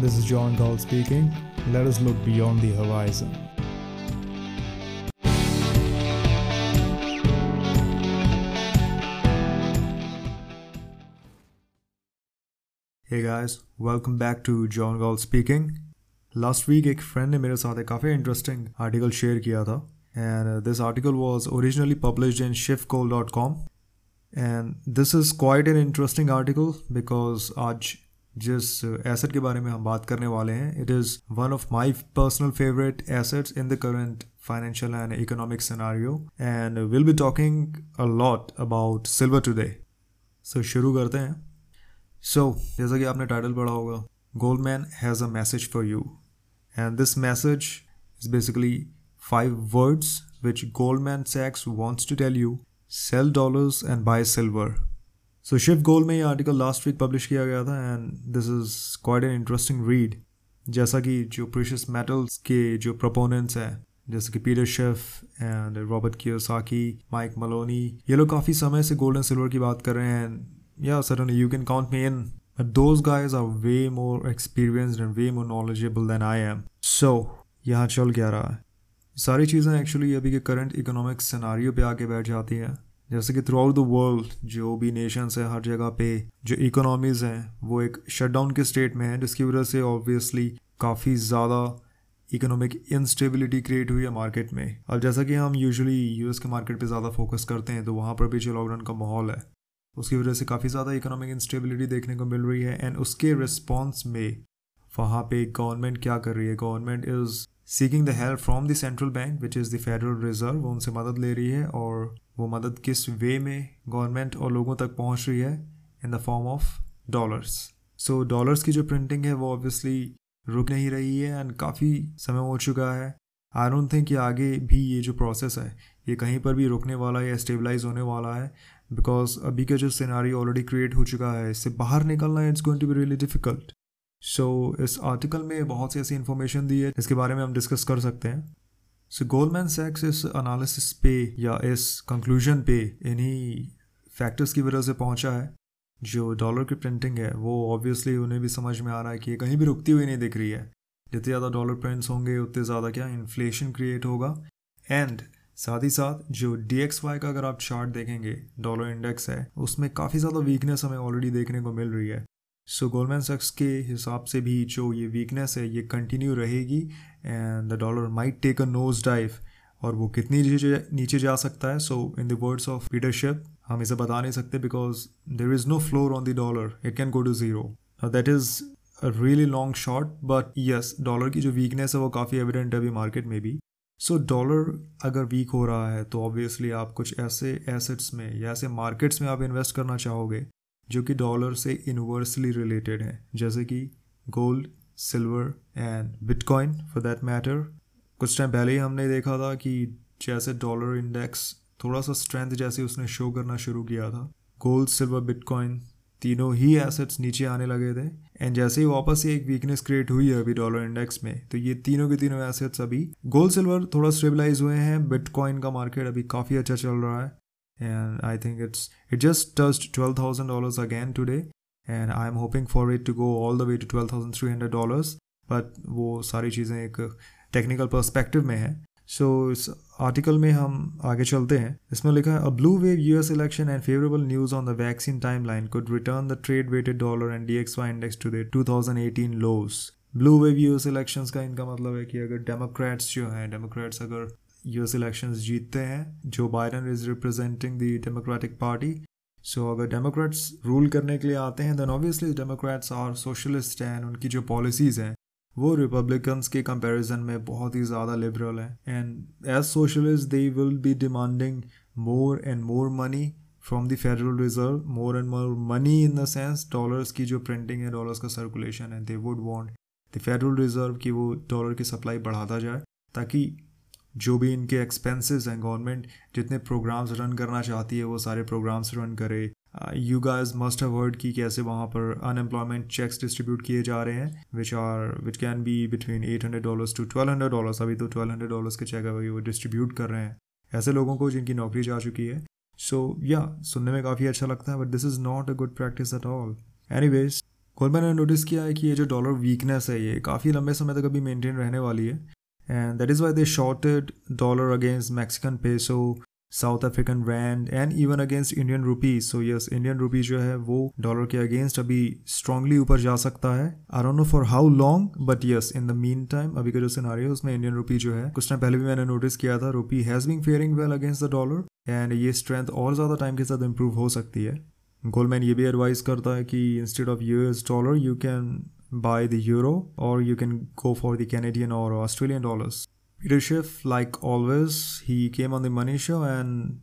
This is John Gall speaking. Let us look beyond the horizon. Hey guys, welcome back to John Gall speaking. Last week एक friend ने मेरे साथ एक काफ़ी interesting article share किया था and this article was originally published in shiftgold dot com and this is quite an interesting article because आज जिस एसेट के बारे में हम बात करने वाले हैं it is one of my personal favourite assets in the current financial and economic scenario and will be talking a lot about silver today so शुरू करते हैं। सो so, जैसा कि आपने टाइटल पढ़ा होगा Goldman has a message for you and this message is basically five words which Goldman sex wants to tell you sell dollars and buy silver So Shift Gold में ये आर्टिकल लास्ट वीक पब्लिश किया गया था and this is quite an interesting read जैसा कि जो precious metals के जो प्रपोनेंट्स हैं, जैसे कि Peter Schiff and Robert Kiyosaki Mike Maloney ये लोग काफ़ी समय से गोल्ड एंड सिल्वर की बात कर रहे हैं या suddenly you can count me in But those guys are way more experienced and way more knowledgeable than I am. यहाँ चल क्या रहा है? सारी चीज़ें एक्चुअली अभी के करंट इकोनॉमिक सिनारियो पे आके बैठ जाती हैं। जैसे कि थ्रू आउट द वर्ल्ड जो भी नेशंस हैं हर जगह पे, जो इकोनॉमीज़ हैं, वो एक शटडाउन के स्टेट में हैं, जिसकी वजह से ऑब्वियसली काफ़ी ज़्यादा इकोनॉमिक इंस्टेबिलिटी क्रिएट हुई है मार्केट में। अब जैसा कि हम यूजुअली यूएस के मार्केट पे ज़्यादा फोकस करते हैं तो वहाँ पर भी जो लॉकडाउन का माहौल है, उसकी वजह से काफ़ी ज़्यादा इकोनॉमिक इंस्टेबिलिटी देखने को मिल रही है। एंड उसके रिस्पॉन्स में वहाँ पे गवर्नमेंट क्या कर रही है? Government is seeking the help from the central bank which is the federal reserve वो उनसे मदद ले रही है और वो मदद किस वे में गवर्नमेंट और लोगों तक पहुँच रही है? In the form of dollars so dollars की जो प्रिंटिंग है, वो ऑब्वियसली रुक नहीं रही है एंड काफ़ी समय हो चुका है। आई डोंट थिंक कि आगे भी ये जो प्रोसेस है, ये कहीं पर भी रुकने वाला है या स्टेबलाइज होने वाला है बिकॉज़ अभी का जो सिनारी ऑलरेडी क्रिएट हो चुका है, इससे बाहर निकलना it's going to be really difficult so so, इस आर्टिकल में बहुत सी ऐसी इन्फॉर्मेशन दी है इसके बारे में हम डिस्कस कर सकते हैं। सो गोल्डमैन सैक्स इस अनालिसिस पे या इस कंक्लूजन पे इन्हीं फैक्टर्स की वजह से पहुँचा है। जो डॉलर की प्रिंटिंग है वो ऑब्वियसली उन्हें भी समझ में आ रहा है कि कहीं भी रुकती हुई नहीं दिख रही है। जितने ज़्यादा डॉलर प्रिंट्स होंगे उतने ज़्यादा क्या इन्फ्लेशन क्रिएट होगा। एंड साथ ही साथ जो डी एक्स वाई का अगर आप चार्ट देखेंगे डॉलर इंडेक्स है उसमें काफ़ी ज़्यादा वीकनेस हमें ऑलरेडी देखने को मिल रही है। सो गोल्डमैन सक्स के हिसाब से भी जो ये वीकनेस है ये कंटिन्यू रहेगी and the dollar might take a nose dive और वो कितनी नीचे नीचे जा सकता है? So in the words of leadership हम इसे बता नहीं सकते because there is no floor on the dollar it can go to zero that is really long shot but yes dollar की जो वीकनेस है वो काफ़ी एविडेंट है अभी मार्केट में भी। सो so, डॉलर अगर वीक हो रहा है तो ऑब्वियसली आप कुछ ऐसे एसेट्स में या ऐसे मार्केट्स में आप इन्वेस्ट करना चाहोगे जो कि डॉलर से इन्वर्सली रिलेटेड हैं। जैसे कि gold silver and bitcoin for that matter कुछ टाइम पहले ही हमने देखा था कि जैसे डॉलर इंडेक्स थोड़ा सा स्ट्रेंथ जैसे उसने शो करना शुरू किया था। गोल्ड सिल्वर बिटकॉइन तीनों ही एसेट्स नीचे आने लगे थे। एंड जैसे ही वापस एक वीकनेस क्रिएट हुई है अभी डॉलर इंडेक्स में तो ये तीनों के तीनों एसेट्स अभी गोल्ड सिल्वर थोड़ा स्टेबलाइज हुए हैं। बिटकॉइन का मार्केट अभी काफ़ी अच्छा चल रहा है। And I think it's it just टस्ट twelve thousand dollars again today and I am hoping for it to go all the way to twelve thousand three hundred dollars but वो सारी चीज़ें एक टेक्निकल परस्पेक्टिव में है. So so, इस article में हम आगे चलते हैं। इसमें लिखा है a blue wave US election and favourable news on the vaccine timeline could return the trade weighted dollar and DXY index to the 2018 lows blue wave US elections का इनका मतलब है कि अगर डेमोक्रेट्स जो हैं डेमोक्रेट्स अगर यूएस इलेक्शंस जीतते हैं जो Biden is representing the Democratic party so अगर डेमोक्रेट्स रूल करने के लिए आते हैं then obviously democrats are socialist हैं उनकी जो पॉलिसीज़ हैं, वो रिपब्लिकन्स के कंपैरिजन में बहुत ही ज़्यादा लिबरल है. And as socialist they will be demanding more and more money from the federal reserve more and more money in the sense dollars की जो प्रिंटिंग है डॉलर्स का सर्कुलेशन है. They would want the federal reserve की वो dollar की supply बढ़ाता जाए, ताकि जो भी इनके एक्सपेंसेस हैं गवर्नमेंट जितने प्रोग्राम्स रन करना चाहती है वो सारे प्रोग्राम्स रन करे। You guys must have word की कैसे वहाँ पर अनएम्प्लॉयमेंट चेक्स डिस्ट्रीब्यूट किए जा रहे हैं which are which can be between eight hundred dollars to twelve hundred dollars अभी तो ट्वेल्व हंड्रेड डॉलर्स के चेक अभी वो डिस्ट्रीब्यूट कर रहे हैं। ऐसे लोगों को जिनकी नौकरी जा चुकी है। सो so, या yeah, सुनने में काफ़ी अच्छा लगता है but this is not a good practice at all anyways veg गोल्डमैन ने नोटिस किया है कि ये जो डॉलर वीकनेस है ये काफ़ी लंबे समय तक अभी मेंटेन रहने वाली है। And that is why they shorted dollar against Mexican peso South African rand and even against Indian rupees so yes Indian rupee जो है वो डॉलर के अगेंस्ट अभी स्ट्रांगली ऊपर जा सकता है। I don't know for how long but yes in the mean time अभी का जो सिनारी है उसमें इंडियन रुपी जो है, कुछ टाइम पहले भी मैंने नोटिस किया था rupee has been faring well against the dollar and ये स्ट्रेंथ और ज़्यादा टाइम के साथ इंप्रूव हो सकती है। गोल्डमैन ये भी एडवाइस करता है कि instead of US dollar you can buy the euro or you can go for the Canadian or Australian dollars Peter Schiff like always he came on the money show and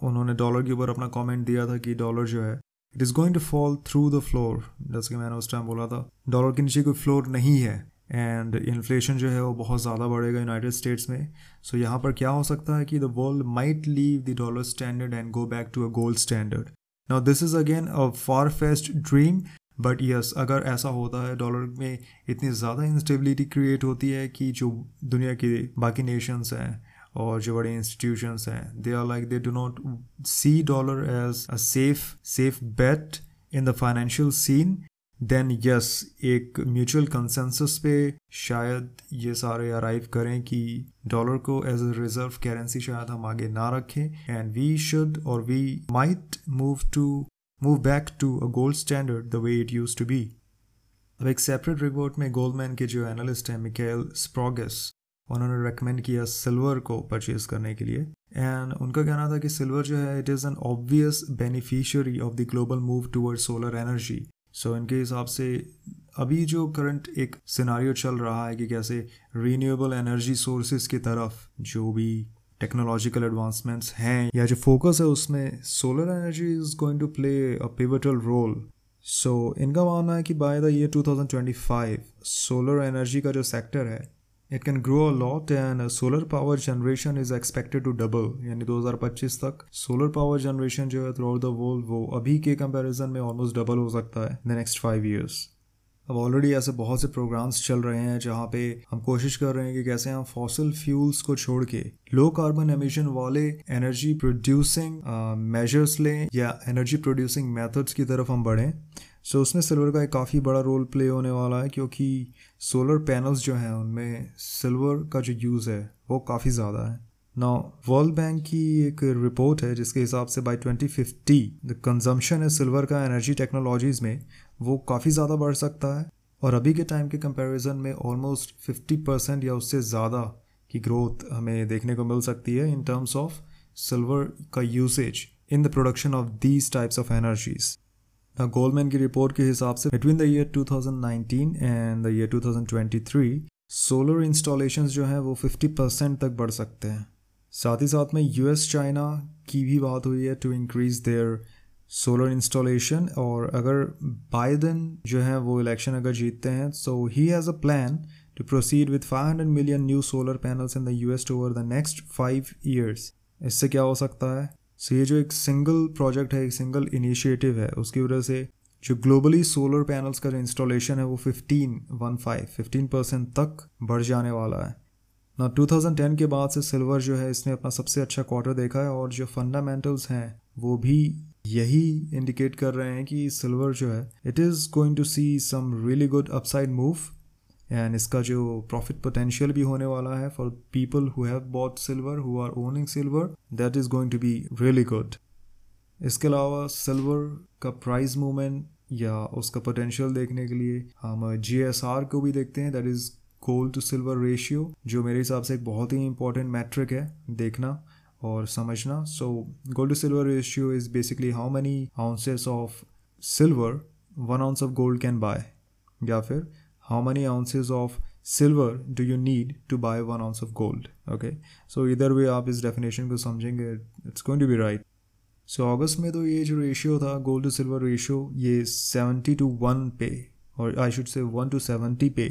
उन्होंने dollar के ऊपर अपना comment दिया था कि dollar जो है it is going to fall through the floor जैसे कि मैंने उस टाइम बोला था डॉलर के नीचे कोई फ्लोर नहीं है एंड इन्फ्लेशन जो है वो बहुत ज़्यादा बढ़ेगा यूनाइटेड स्टेट्स में। सो so, यहाँ पर क्या हो सकता है कि the world might leave the dollar standard and go back to a gold standard now this is again a far fetched dream but yes अगर ऐसा होता है डॉलर में इतनी ज़्यादा इंस्टेबिलिटी क्रिएट होती है कि जो दुनिया के बाकी नेशंस हैं और जो बड़े इंस्टीट्यूशंस हैं they are like they do not see dollar as a safe safe bet in the financial scene then yes एक म्यूचुअल कंसेंसस पे शायद ये सारे अराइव करें कि डॉलर को एज अ रिज़र्व करेंसी शायद हम आगे ना रखें। And we should or we might move to move back to a gold standard the way it use to be अब एक सेपरेट रिपोर्ट में गोल्डमैन के जो एनालिस्ट हैं मिकेल स्प्रोगस उन्होंने रेकमेंड किया सिल्वर को परचेज करने के लिए। एंड उनका कहना था कि सिल्वर जो है it is an obvious beneficiary of the global move toward solar energy so इनके हिसाब से अभी जो करंट एक सिनारियो चल रहा है कि कैसे रीन्यूएबल एनर्जी सोर्सेज की तरफ़ जो भी टेक्नोलॉजिकल एडवांसमेंट्स हैं, या जो फोकस है उसमें solar energy is going to play a pivotal role so इनका मानना है कि by the year 2025 solar energy का जो सेक्टर है it can grow a lot and solar power generation is expected to double यानी 2025 तक सोलर पावर जनरेशन जो है थ्रू आउट द वर्ल्ड वो अभी के कंपैरिजन में ऑलमोस्ट डबल हो सकता है द नेक्स्ट फाइव ईयर्स अब ऑलरेडी ऐसे बहुत से प्रोग्राम्स चल रहे हैं जहाँ पे हम कोशिश कर रहे हैं कि कैसे हम फॉसिल फ्यूल्स को छोड़ के लो कार्बन एमिशन वाले एनर्जी प्रोड्यूसिंग मेजर्स लें या एनर्जी प्रोड्यूसिंग मेथड्स की तरफ़ हम बढ़ें। सो so, उसमें सिल्वर का एक काफ़ी बड़ा रोल प्ले होने वाला है क्योंकि सोलर पैनल्स जो हैं उनमें सिल्वर का जो यूज़ है वो काफ़ी ज़्यादा है। ना वर्ल्ड बैंक की एक रिपोर्ट है जिसके हिसाब से बाय 2050 द कंजम्पशन है सिल्वर का एनर्जी टेक्नोलॉजीज़ में वो काफ़ी ज़्यादा बढ़ सकता है। और अभी के टाइम के कंपैरिजन में ऑलमोस्ट 50 परसेंट या उससे ज़्यादा की ग्रोथ हमें देखने को मिल सकती है इन टर्म्स ऑफ़ सिल्वर का usage in the production of these types of energies Goldman की रिपोर्ट के हिसाब से between the year 2019 and the year 2023 solar installations जो हैं वो 50 परसेंट तक बढ़ सकते हैं। साथ ही साथ में यूएस चाइना की भी बात हुई है to increase their solar installation और अगर बाइडन जो है वो इलेक्शन अगर जीतते हैं so he has a plan to proceed with 500 million new solar panels in the US over the next five years इससे क्या हो सकता है? सो so ये जो एक सिंगल प्रोजेक्ट है, एक सिंगल इनिशिएटिव है, उसकी वजह से जो ग्लोबली सोलर पैनल्स का जो इंस्टॉलेशन है वो 15 वन फाइव फिफ्टीन परसेंट तक बढ़ जाने वाला है। ना 2010 के बाद से सिल्वर जो है, इसने अपना सबसे अच्छा क्वार्टर देखा है और जो फंडामेंटल्स हैं, वो भी यही इंडिकेट कर रहे हैं कि सिल्वर जो है it is going to see some really good upside move and इसका जो प्रॉफिट पोटेंशियल भी होने वाला है for people who have bought silver who are owning silver that is going to be really good इसके अलावा सिल्वर का price movement या उसका पोटेंशियल देखने के लिए हम जी एस आर को भी देखते हैं that is gold to silver ratio जो मेरे हिसाब से एक बहुत ही इंपॉर्टेंट मैट्रिक है, देखना। और समझना। So gold to silver ratio is basically how many ounces of silver one ounce of gold can buy या फिर how many ounces of silver do you need to buy one ounce of gold okay so either way आप इस definition को समझेंगे it's going to be right so अगस्त में तो ये जो रेशियो था गोल्ड टू सिल्वर रेशियो ये सेवेंटी टू वन पे और I should say one to seventy पे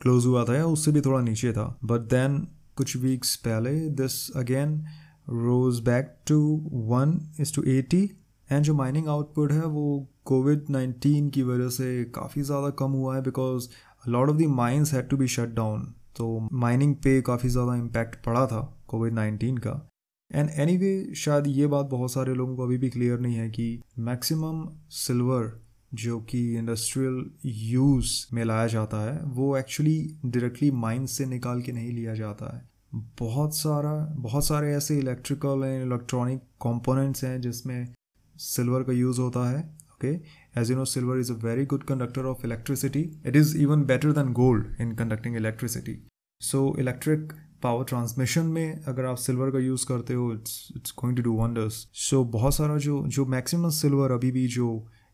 क्लोज हुआ था या उससे भी थोड़ा नीचे था। बट देन कुछ वीक्स पहले this again rose back to one is to eighty and जो माइनिंग आउटपुट है वो कोविड नाइन्टीन की वजह से काफ़ी ज़्यादा कम हुआ है because lot of the mines had to be shut down तो माइनिंग पे काफ़ी ज़्यादा इम्पैक्ट पड़ा था कोविड नाइन्टीन का. एंड एनी anyway, शायद ये बात बहुत सारे लोगों को अभी भी क्लियर नहीं है कि मैक्सिमम सिल्वर जो कि इंडस्ट्रियल यूज़ में लाया जाता है वो एक्चुअली डायरेक्टली माइन से निकाल के नहीं लिया जाता है. बहुत सारा, बहुत सारे ऐसे इलेक्ट्रिकल एंड इलेक्ट्रॉनिक कंपोनेंट्स हैं जिसमें सिल्वर का यूज़ होता है okay as you know silver is a very good conductor of electricity it is even better than gold in conducting electricity so electric power transmission में अगर आप silver का use करते हो it's it's going to do wonders so बहुत सारा जो जो मैक्सिमम सिल्वर अभी भी जो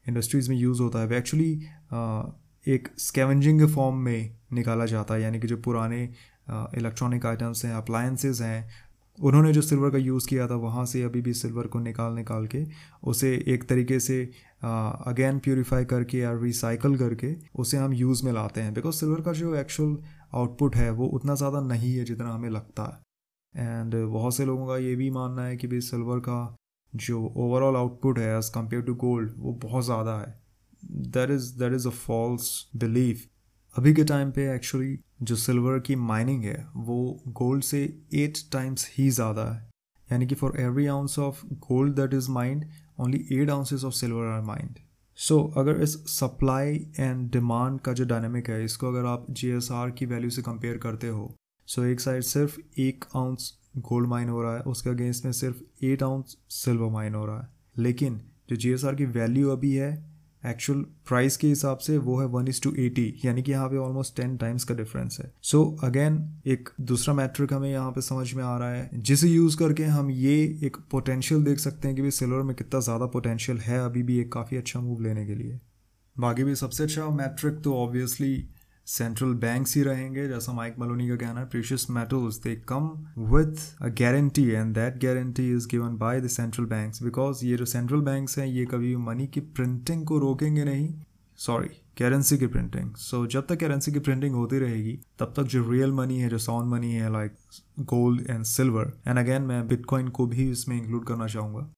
इंडस्ट्रीज़ में यूज़ होता है, वो एक्चुअली एक स्कैवेंजिंग फॉर्म में निकाला जाता है, यानी कि जो पुराने इलेक्ट्रॉनिक आइटम्स हैं अप्लायंसेज हैं। उन्होंने जो सिल्वर का यूज़ किया था, वहाँ से अभी भी सिल्वर को निकाल निकाल के उसे एक तरीके से अगेन प्योरीफाई करके या रिसाइकल करके उसे हम यूज़ में लाते हैं। बिकॉज़ सिल्वर का जो एक्चुअल आउटपुट है, वो उतना ज़्यादा नहीं है जितना हमें लगता है। एंड बहुत से लोगों का ये भी मानना है कि भाई सिल्वर का जो ओवरऑल आउटपुट है एज़ कंपेयर टू गोल्ड वो बहुत ज़्यादा है। That is that is a false belief अभी के टाइम पे एक्चुअली जो सिल्वर की माइनिंग है, वो गोल्ड से एट टाइम्स ही ज़्यादा है। यानी कि for every ounce of gold that is mined only eight ounces of silver are mined so अगर इस सप्लाई एंड डिमांड का जो डायनेमिक है, इसको अगर आप जीएसआर की वैल्यू से कंपेयर करते हो सो so एक साइड सिर्फ़ एक आउंस गोल्ड माइन हो रहा है, उसके अगेंस्ट में सिर्फ़ एट आउंस सिल्वर माइन हो रहा है। लेकिन जो जीएसआर की वैल्यू अभी है एक्चुअल प्राइस के हिसाब से वो है वन इज़ टू एटी यानी कि यहाँ पे ऑलमोस्ट टेन टाइम्स का डिफरेंस है। सो so, अगेन एक दूसरा मैट्रिक हमें यहाँ पे समझ में आ रहा है जिसे यूज़ करके हम ये एक पोटेंशियल देख सकते हैं कि भाई सिल्वर में कितना ज़्यादा पोटेंशियल है अभी भी एक काफ़ी अच्छा मूव लेने के लिए। बाकी भी सबसे अच्छा मैट्रिक तो ऑब्वियसली सेंट्रल बैंक्स ही रहेंगे, जैसा माइक मलोनी का कहना है precious metals they come with a guarantee and that guarantee is given by the central banks because ये जो सेंट्रल बैंक्स हैं, ये कभी मनी की प्रिंटिंग को रोकेंगे नहीं सॉरी करेंसी की प्रिंटिंग सो जब तक करेंसी की प्रिंटिंग होती रहेगी, तब तक जो रियल मनी है, जो साउंड मनी है like gold and silver and again मैं बिटकॉइन को भी इसमें इंक्लूड करना चाहूँगा.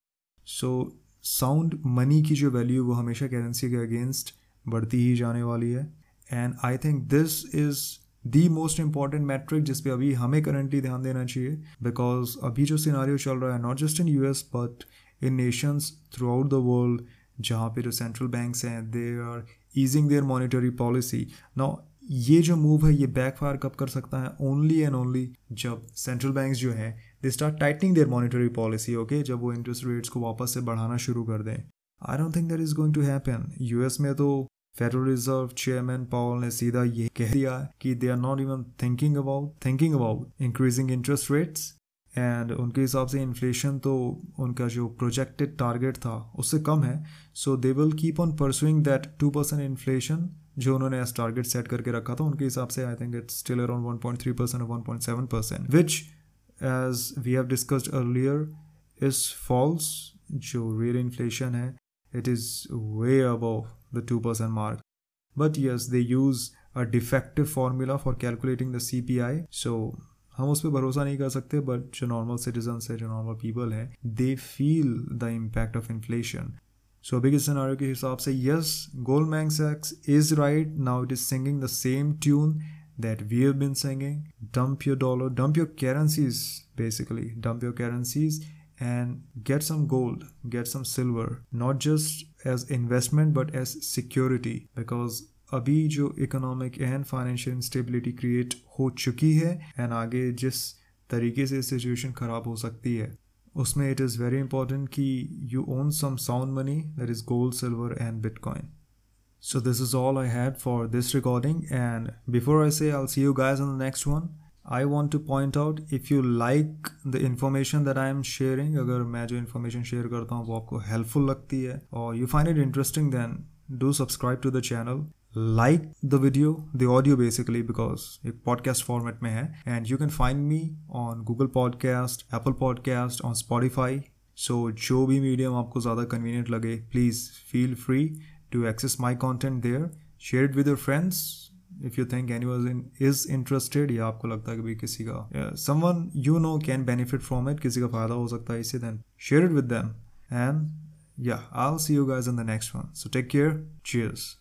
सो साउंड मनी की जो वैल्यू वो हमेशा करेंसी के अगेंस्ट बढ़ती ही जाने वाली है. And I think this is the most important metric जिस पे अभी हमें करेंटली ध्यान देना चाहिए बिकॉज़ अभी जो सिनारियो चल रहा है not just in U S but in nations throughout the world जहाँ पे जो सेंट्रल बैंक्स हैं they are easing their monetary policy now ये जो मूव है, ये बैकफायर कब कर सकता है? ओनली एंड ओनली जब सेंट्रल बैंक्स जो हैं they start tightening their monetary policy okay जब वो इंटरेस्ट रेट्स को वापस से बढ़ाना शुरू कर दें। I don't think that is going to happen US में तो फेडरल रिज़र्व चेयरमैन पावल ने सीधा ये कह दिया कि they are not even thinking about thinking about increasing interest rates and उनके हिसाब से इन्फ्लेशन तो उनका जो प्रोजेक्टेड टारगेट था, उससे कम है. So they will keep on pursuing that two percent inflation जो उन्होंने एज टारगेट सेट करके रखा था. उनके हिसाब से I think it's still around one point three percent one point seven percent which as we have discussed earlier is false जो real inflation है it is way above the 2% mark. But yes, they use a defective formula for calculating the CPI. So हम उस पर भरोसा नहीं कर सकते but जो नॉर्मल सिटीजन है जो नॉर्मल पीपल है they feel the impact of inflation so अभी के सिनारियो के हिसाब से yes gold मैंग सैक्स is right now it is singing the same tune that we have been singing dump your dollar dump your currencies basically dump your currencies and get some gold, get some silver, not just as investment but as security because अभी जो economic and financial instability create हो चुकी है and आगे जिस तरीके से situation ख़राब हो सकती है उसमें इट इज़ वेरी इंपॉर्टेंट कि you own some sound money that is gold silver and bitcoin So this is all I had for this recording and before I say I'll see you guys on the next one I want to point out if you like the information that I am sharing अगर मैं जो information share करता हूँ, वो आपको helpful लगती है, और you find it interesting then do subscribe to the channel like the video the audio basically because एक पॉडकास्ट फॉर्मेट में है and you can find me on Google podcast Apple podcast on Spotify so जो भी medium आपको ज़्यादा convenient लगे please feel free to access my content there share it with your friends if you think any was in is interested या आपको लगता है कि भाई किसी का someone you know can benefit from it किसी का फ़ायदा हो सकता है इससे then share it with them and I'll see you guys in the next one so take care cheers.